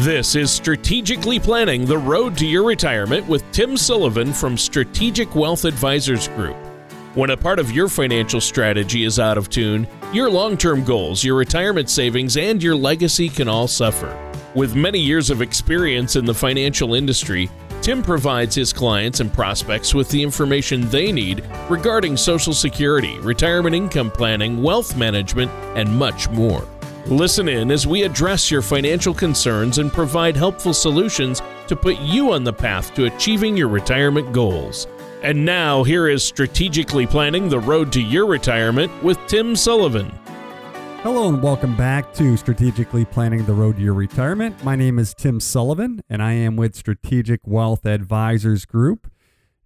This is Strategically Planning the Road to Your Retirement with Tim Sullivan from Strategic Wealth Advisors Group. When a part of your financial strategy is out of tune, your long term goals, your retirement savings, and your legacy can all suffer. With many years of experience in the financial industry, Tim provides his clients and prospects with the information they need regarding Social Security, retirement income planning, wealth management, and much more. Listen in as we address your financial concerns and provide helpful solutions to put you on the path to achieving your retirement goals. And now, here is Strategically Planning the Road to Your Retirement with Tim Sullivan. Hello, and welcome back to Strategically Planning the Road to Your Retirement. My name is Tim Sullivan, and I am with Strategic Wealth Advisors Group.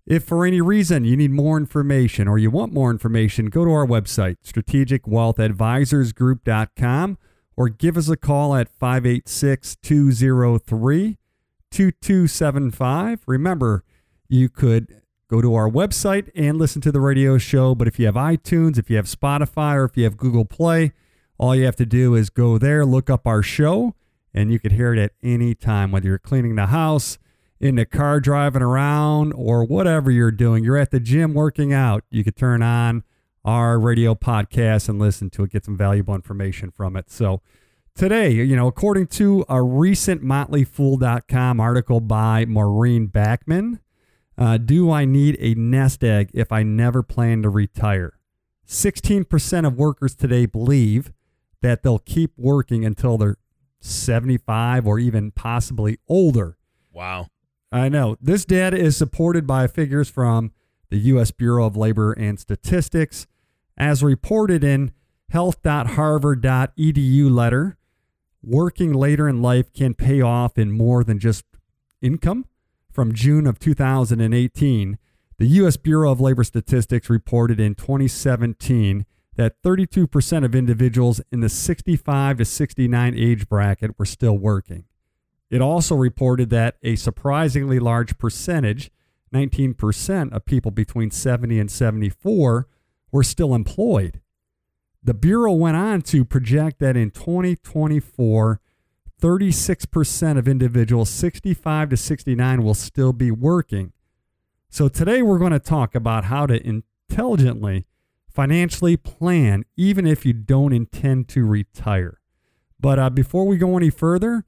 If for any reason you need more information or you want more information, go to our website, strategicwealthadvisorsgroup.com, or give us a call at 586 203 2275. Remember, you could go to our website and listen to the radio show, but if you have iTunes, if you have Spotify, or if you have Google Play, all you have to do is go there, look up our show, and you can hear it at any time, whether you're cleaning the house, in the car driving around, or whatever you're doing. You're at the gym working out. You could turn on our radio podcast and listen to it, get some valuable information from it. So, today, you know, according to a recent MotleyFool.com article by Maureen Backman, uh, do I need a nest egg if I never plan to retire? 16% of workers today believe that they'll keep working until they're 75 or even possibly older. Wow. I know. This data is supported by figures from the U.S. Bureau of Labor and Statistics, as reported in health.harvard.edu letter. Working later in life can pay off in more than just income. From June of 2018, the U.S. Bureau of Labor Statistics reported in 2017 that 32% of individuals in the 65 to 69 age bracket were still working. It also reported that a surprisingly large percentage, 19% of people between 70 and 74, were still employed. The Bureau went on to project that in 2024, 36% of individuals 65 to 69 will still be working. So today we're going to talk about how to intelligently financially plan even if you don't intend to retire. But uh, before we go any further,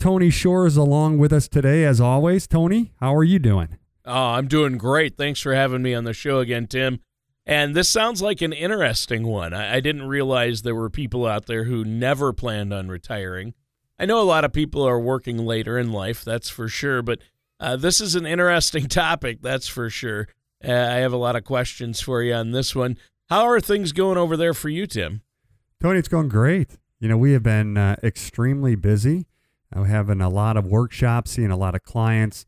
Tony Shore is along with us today as always. Tony, how are you doing? Oh, I'm doing great. Thanks for having me on the show again, Tim. And this sounds like an interesting one. I, I didn't realize there were people out there who never planned on retiring. I know a lot of people are working later in life, that's for sure, but uh, this is an interesting topic, that's for sure. Uh, I have a lot of questions for you on this one. How are things going over there for you, Tim? Tony, it's going great. You know, we have been uh, extremely busy. We're having a lot of workshops, seeing a lot of clients.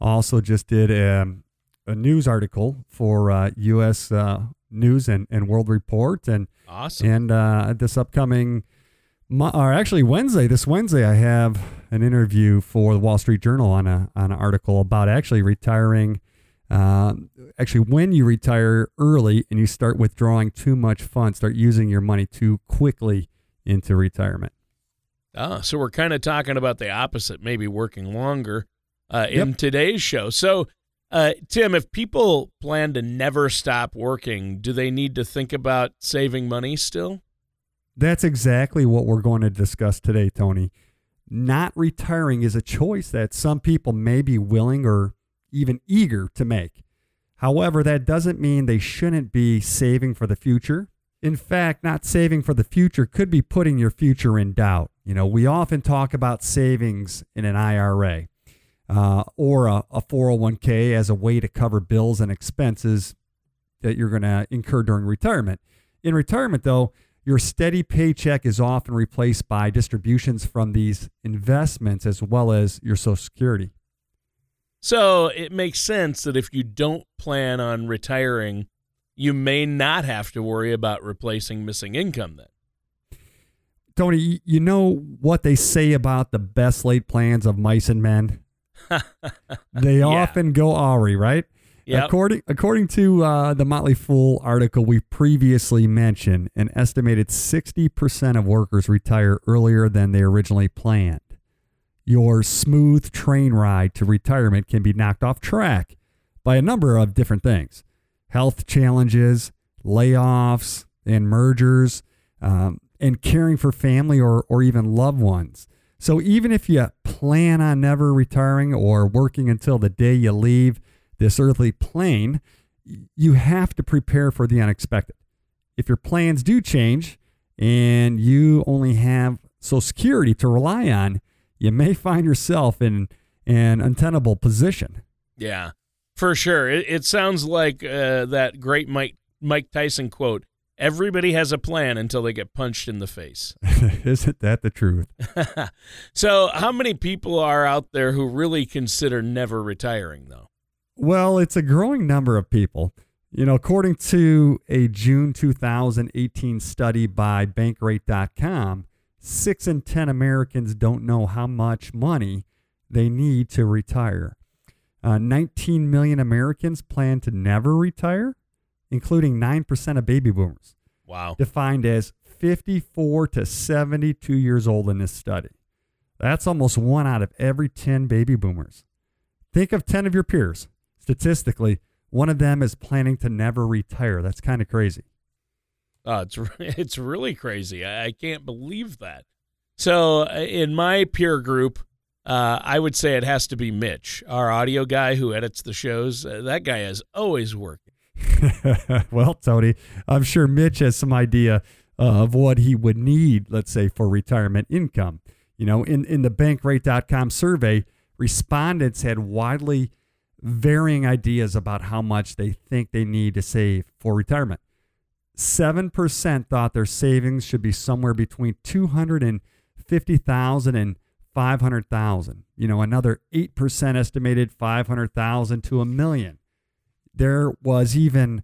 Also, just did a, um, a news article for uh, U.S. Uh, News and, and World Report, and awesome. And uh, this upcoming, or actually Wednesday, this Wednesday, I have an interview for the Wall Street Journal on a on an article about actually retiring uh, actually, when you retire early and you start withdrawing too much funds, start using your money too quickly into retirement. Ah, so we're kind of talking about the opposite, maybe working longer uh, in yep. today's show. So, uh, Tim, if people plan to never stop working, do they need to think about saving money still? That's exactly what we're going to discuss today, Tony. Not retiring is a choice that some people may be willing or even eager to make. However, that doesn't mean they shouldn't be saving for the future. In fact, not saving for the future could be putting your future in doubt. You know, we often talk about savings in an IRA uh, or a, a 401k as a way to cover bills and expenses that you're going to incur during retirement. In retirement, though, your steady paycheck is often replaced by distributions from these investments as well as your Social Security. So it makes sense that if you don't plan on retiring, you may not have to worry about replacing missing income then. Tony, you know what they say about the best laid plans of mice and men? they yeah. often go awry, right? Yep. According according to uh, the Motley Fool article we previously mentioned, an estimated 60% of workers retire earlier than they originally planned. your smooth train ride to retirement can be knocked off track by a number of different things health challenges, layoffs, and mergers, um, and caring for family or, or even loved ones. So, even if you plan on never retiring or working until the day you leave this earthly plane, you have to prepare for the unexpected. If your plans do change and you only have Social Security to rely on, you may find yourself in an untenable position. Yeah, for sure. It, it sounds like uh, that great Mike Mike Tyson quote: "Everybody has a plan until they get punched in the face." Isn't that the truth? so, how many people are out there who really consider never retiring, though? Well, it's a growing number of people. You know, according to a June 2018 study by Bankrate.com, six in 10 Americans don't know how much money they need to retire. Uh, 19 million Americans plan to never retire, including 9% of baby boomers. Wow. Defined as 54 to 72 years old in this study. That's almost one out of every 10 baby boomers. Think of 10 of your peers. Statistically, one of them is planning to never retire. That's kind of crazy. Oh, it's it's really crazy. I, I can't believe that. So, uh, in my peer group, uh, I would say it has to be Mitch, our audio guy who edits the shows. Uh, that guy has always working. well, Tony, I'm sure Mitch has some idea uh, of what he would need, let's say, for retirement income. You know, in, in the bankrate.com survey, respondents had widely varying ideas about how much they think they need to save for retirement. 7% thought their savings should be somewhere between 250,000 and 500,000. You know, another 8% estimated 500,000 to a million. There was even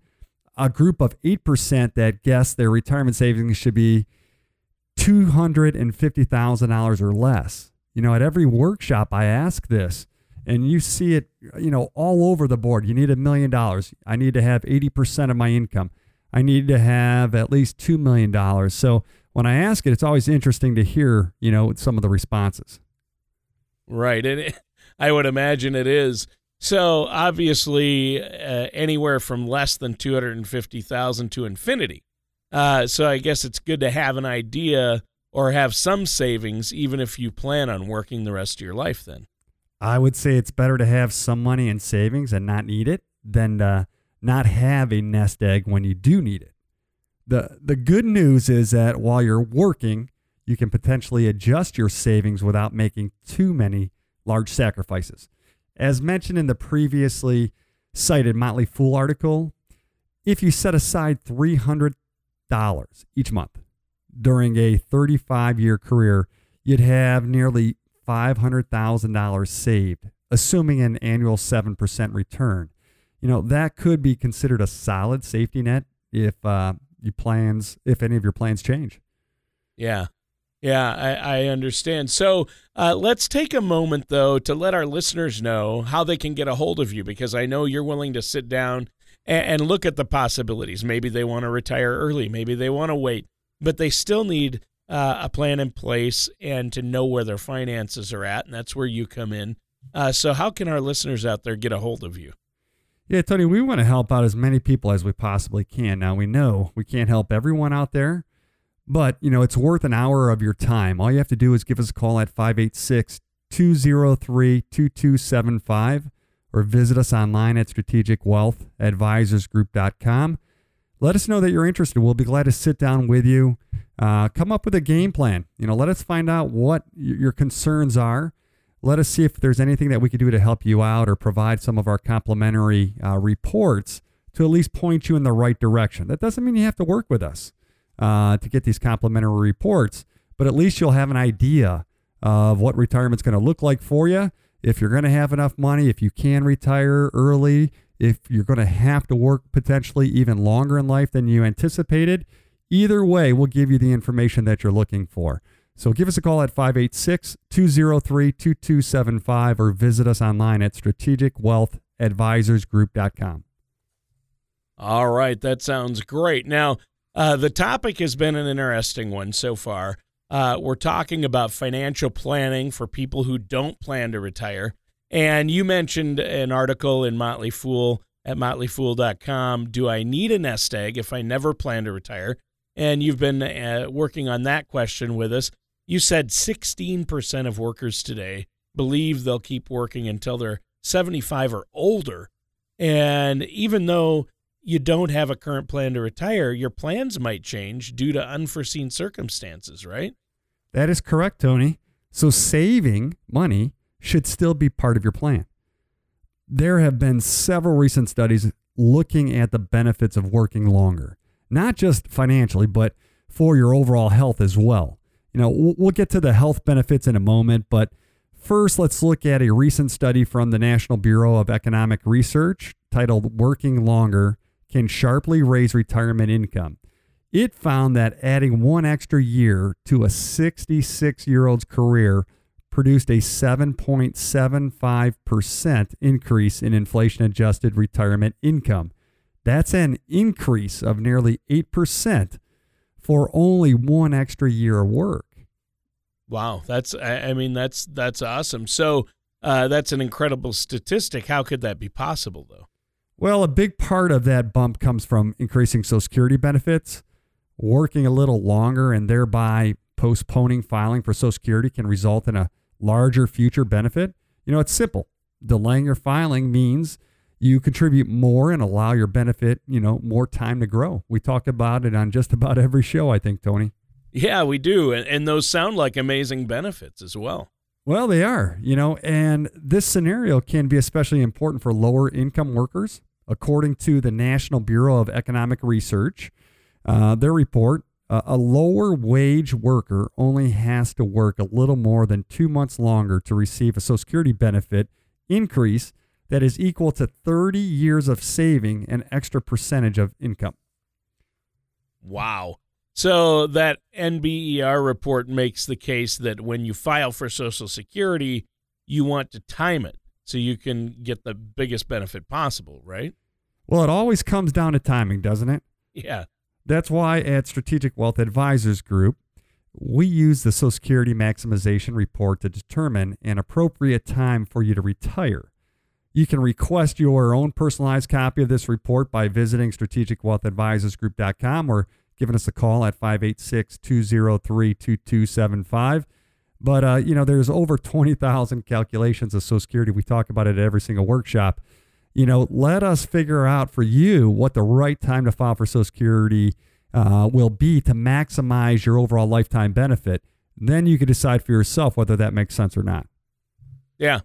a group of 8% that guessed their retirement savings should be $250,000 or less. You know, at every workshop I ask this and you see it, you know, all over the board. You need a million dollars. I need to have 80% of my income. I need to have at least $2 million. So when I ask it, it's always interesting to hear, you know, some of the responses. Right. And it, I would imagine it is. So obviously, uh, anywhere from less than 250,000 to infinity. Uh, so I guess it's good to have an idea or have some savings, even if you plan on working the rest of your life then. I would say it's better to have some money in savings and not need it than not have a nest egg when you do need it. The, the good news is that while you're working, you can potentially adjust your savings without making too many large sacrifices. As mentioned in the previously cited Motley Fool article, if you set aside $300 each month during a 35 year career, you'd have nearly $500,000 saved, assuming an annual 7% return you know that could be considered a solid safety net if uh, you plans if any of your plans change. Yeah, yeah, I, I understand. So uh, let's take a moment though to let our listeners know how they can get a hold of you because I know you're willing to sit down and, and look at the possibilities. Maybe they want to retire early, maybe they want to wait, but they still need uh, a plan in place and to know where their finances are at, and that's where you come in. Uh, so, how can our listeners out there get a hold of you? Yeah, Tony, we want to help out as many people as we possibly can. Now, we know we can't help everyone out there, but, you know, it's worth an hour of your time. All you have to do is give us a call at 586 203 2275 or visit us online at strategicwealthadvisorsgroup.com. Let us know that you're interested. We'll be glad to sit down with you. Uh, come up with a game plan. You know, let us find out what your concerns are let us see if there's anything that we could do to help you out or provide some of our complimentary uh, reports to at least point you in the right direction. That doesn't mean you have to work with us uh, to get these complimentary reports, but at least you'll have an idea of what retirement's going to look like for you. If you're going to have enough money, if you can retire early, if you're going to have to work potentially even longer in life than you anticipated, either way, we'll give you the information that you're looking for. So give us a call at 586 203 2275 or visit us online at strategicwealthadvisorsgroup.com. All right, that sounds great. Now, uh, the topic has been an interesting one so far. Uh, we're talking about financial planning for people who don't plan to retire. And you mentioned an article in Motley Fool at motleyfool.com. Do I need a nest egg if I never plan to retire? And you've been uh, working on that question with us. You said 16% of workers today believe they'll keep working until they're 75 or older. And even though you don't have a current plan to retire, your plans might change due to unforeseen circumstances, right? That is correct, Tony. So saving money should still be part of your plan. There have been several recent studies looking at the benefits of working longer, not just financially, but for your overall health as well. You know, we'll get to the health benefits in a moment, but first let's look at a recent study from the National Bureau of Economic Research titled Working Longer Can Sharply Raise Retirement Income. It found that adding one extra year to a 66 year old's career produced a 7.75% increase in inflation adjusted retirement income. That's an increase of nearly 8% for only one extra year of work. Wow, that's I mean that's that's awesome. So uh, that's an incredible statistic. How could that be possible, though? Well, a big part of that bump comes from increasing Social Security benefits. Working a little longer and thereby postponing filing for Social Security can result in a larger future benefit. You know, it's simple. Delaying your filing means you contribute more and allow your benefit, you know, more time to grow. We talk about it on just about every show, I think, Tony. Yeah, we do. And, and those sound like amazing benefits as well. Well, they are, you know, and this scenario can be especially important for lower income workers. According to the National Bureau of Economic Research, uh, their report, uh, a lower wage worker only has to work a little more than two months longer to receive a Social Security benefit increase that is equal to 30 years of saving an extra percentage of income. Wow. So that NBER report makes the case that when you file for Social Security, you want to time it so you can get the biggest benefit possible, right? Well, it always comes down to timing, doesn't it? Yeah. That's why at Strategic Wealth Advisors Group, we use the Social Security Maximization Report to determine an appropriate time for you to retire. You can request your own personalized copy of this report by visiting strategicwealthadvisorsgroup.com or giving us a call at 586 203 2275. But, uh, you know, there's over 20,000 calculations of Social Security. We talk about it at every single workshop you know, let us figure out for you what the right time to file for Social Security uh, will be to maximize your overall lifetime benefit. Then you can decide for yourself whether that makes sense or not. Yeah.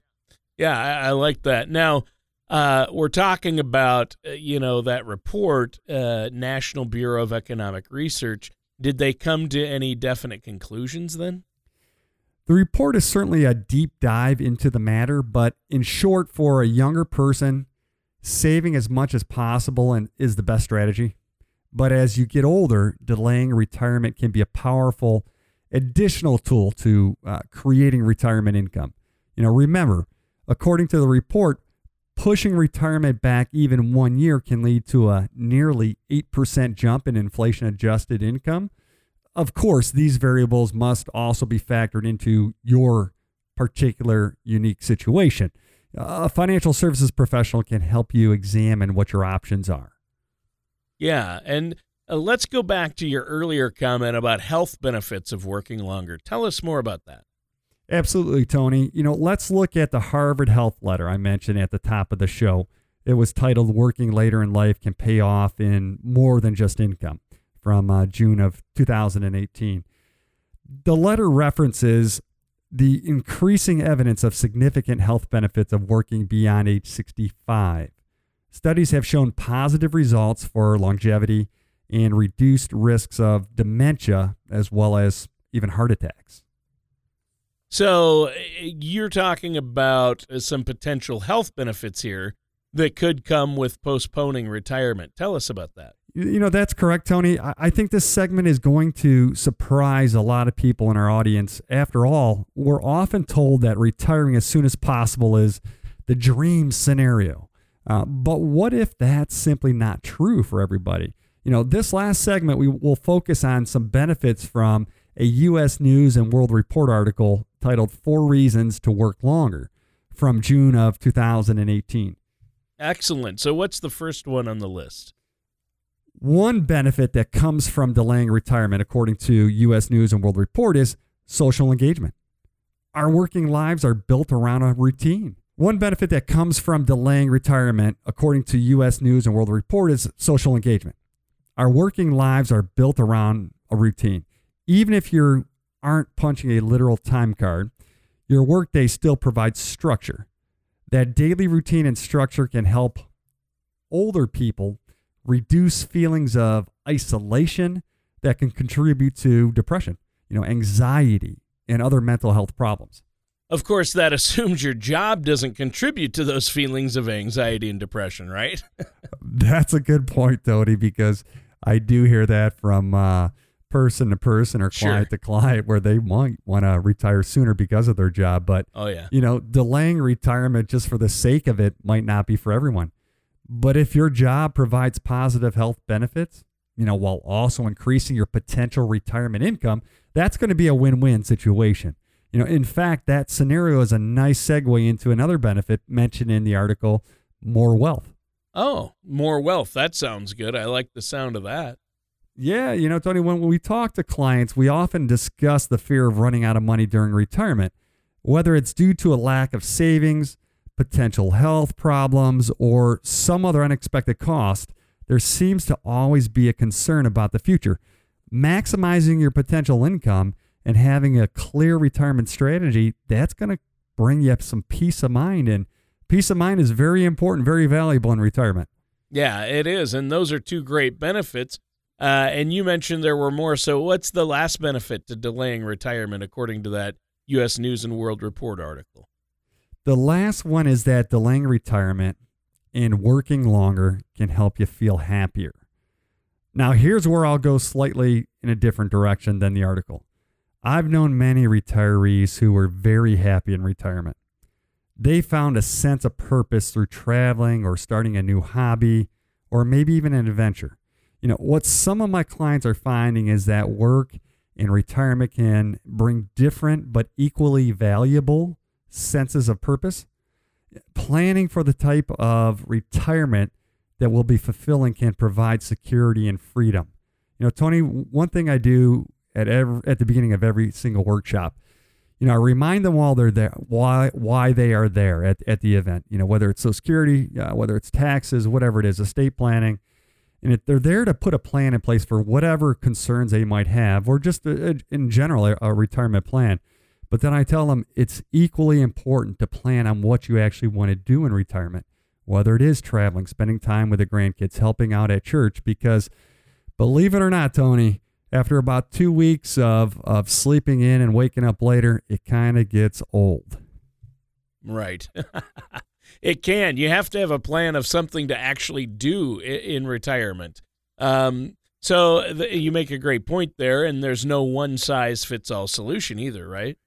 Yeah, I, I like that. Now, uh, we're talking about, uh, you know, that report, uh, National Bureau of Economic Research. Did they come to any definite conclusions then? The report is certainly a deep dive into the matter, but in short, for a younger person, saving as much as possible and is the best strategy. But as you get older, delaying retirement can be a powerful additional tool to uh, creating retirement income. You know, remember, according to the report, pushing retirement back even one year can lead to a nearly 8% jump in inflation adjusted income. Of course, these variables must also be factored into your particular unique situation a financial services professional can help you examine what your options are. Yeah, and uh, let's go back to your earlier comment about health benefits of working longer. Tell us more about that. Absolutely, Tony. You know, let's look at the Harvard Health Letter I mentioned at the top of the show. It was titled Working Later in Life Can Pay Off in More Than Just Income from uh, June of 2018. The letter references the increasing evidence of significant health benefits of working beyond age 65. Studies have shown positive results for longevity and reduced risks of dementia as well as even heart attacks. So, you're talking about uh, some potential health benefits here that could come with postponing retirement. Tell us about that. You know, that's correct, Tony. I think this segment is going to surprise a lot of people in our audience. After all, we're often told that retiring as soon as possible is the dream scenario. Uh, but what if that's simply not true for everybody? You know, this last segment, we will focus on some benefits from a U.S. News and World Report article titled Four Reasons to Work Longer from June of 2018. Excellent. So, what's the first one on the list? One benefit that comes from delaying retirement, according to U.S. News and World Report, is social engagement. Our working lives are built around a routine. One benefit that comes from delaying retirement, according to U.S. News and World Report, is social engagement. Our working lives are built around a routine. Even if you aren't punching a literal time card, your workday still provides structure. That daily routine and structure can help older people reduce feelings of isolation that can contribute to depression, you know, anxiety, and other mental health problems. Of course, that assumes your job doesn't contribute to those feelings of anxiety and depression, right? That's a good point, Tony, because I do hear that from uh, person to person or client sure. to client where they might want to retire sooner because of their job. But, oh, yeah. you know, delaying retirement just for the sake of it might not be for everyone. But if your job provides positive health benefits, you know, while also increasing your potential retirement income, that's going to be a win-win situation. You know, in fact, that scenario is a nice segue into another benefit mentioned in the article, more wealth. Oh, more wealth. That sounds good. I like the sound of that. Yeah, you know, Tony, when we talk to clients, we often discuss the fear of running out of money during retirement, whether it's due to a lack of savings, potential health problems, or some other unexpected cost, there seems to always be a concern about the future. Maximizing your potential income and having a clear retirement strategy, that's going to bring you some peace of mind. And peace of mind is very important, very valuable in retirement. Yeah, it is. And those are two great benefits. Uh, and you mentioned there were more. So, what's the last benefit to delaying retirement, according to that U.S. News and World Report article? The last one is that delaying retirement and working longer can help you feel happier. Now, here's where I'll go slightly in a different direction than the article. I've known many retirees who were very happy in retirement. They found a sense of purpose through traveling or starting a new hobby or maybe even an adventure. You know, what some of my clients are finding is that work and retirement can bring different but equally valuable senses of purpose. Planning for the type of retirement that will be fulfilling can provide security and freedom. You know, Tony, one thing I do at every, at the beginning of every single workshop, you know, I remind them while they're there why why they are there at, at the event. You know, whether it's Social Security, uh, whether it's taxes, whatever it is, estate planning, and if they're there to put a plan in place for whatever concerns they might have, or just a, uh, a, in general a, a retirement plan. But then I tell them it's equally important to plan on what you actually want to do in retirement, whether it is traveling, spending time with the grandkids, helping out at church, because believe it or not, Tony, after about two weeks of, of sleeping in and waking up later, it kind of gets old. Right. it can. You have to have a plan of something to actually do in, retirement. Um, so you make a great point there, and there's no one size fits all solution either, right?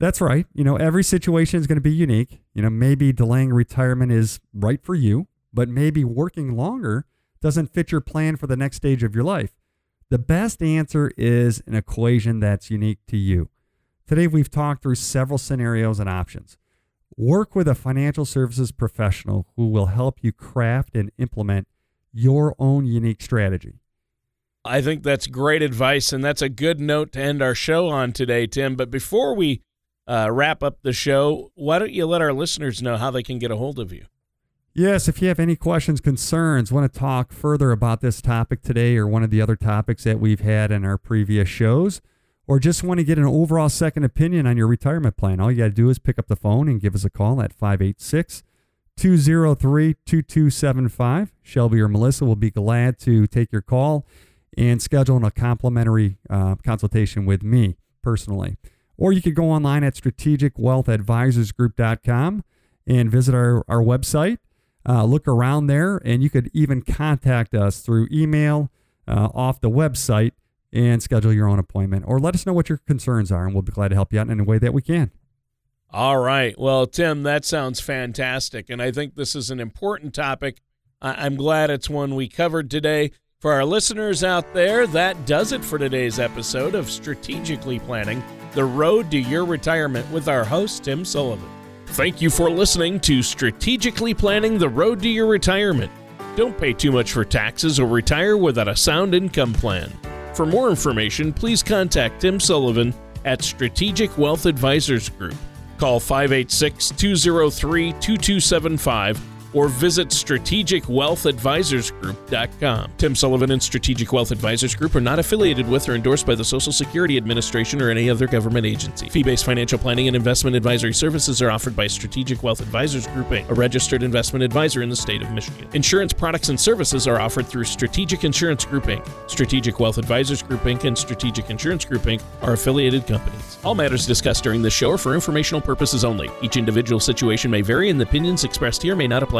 That's right. You know, every situation is going to be unique. You know, maybe delaying retirement is right for you, but maybe working longer doesn't fit your plan for the next stage of your life. The best answer is an equation that's unique to you. Today, we've talked through several scenarios and options. Work with a financial services professional who will help you craft and implement your own unique strategy. I think that's great advice, and that's a good note to end our show on today, Tim. But before we uh, wrap up the show, why don't you let our listeners know how they can get a hold of you? Yes, if you have any questions, concerns, want to talk further about this topic today or one of the other topics that we've had in our previous shows, or just want to get an overall second opinion on your retirement plan, all you got to do is pick up the phone and give us a call at 586 203 2275. Shelby or Melissa will be glad to take your call and schedule a complimentary uh, consultation with me personally. Or you could go online at strategicwealthadvisorsgroup.com and visit our, our website. Uh, look around there, and you could even contact us through email uh, off the website and schedule your own appointment. Or let us know what your concerns are, and we'll be glad to help you out in any way that we can. All right. Well, Tim, that sounds fantastic. And I think this is an important topic. I'm glad it's one we covered today. For our listeners out there, that does it for today's episode of Strategically Planning the Road to Your Retirement with our host, Tim Sullivan. Thank you for listening to Strategically Planning the Road to Your Retirement. Don't pay too much for taxes or retire without a sound income plan. For more information, please contact Tim Sullivan at Strategic Wealth Advisors Group. Call 586 203 2275 or visit strategicwealthadvisorsgroup.com. Tim Sullivan and Strategic Wealth Advisors Group are not affiliated with or endorsed by the Social Security Administration or any other government agency. Fee-based financial planning and investment advisory services are offered by Strategic Wealth Advisors Group Inc., a registered investment advisor in the state of Michigan. Insurance products and services are offered through Strategic Insurance Group Inc. Strategic Wealth Advisors Group Inc. and Strategic Insurance Group Inc. are affiliated companies. All matters discussed during this show are for informational purposes only. Each individual situation may vary and the opinions expressed here may not apply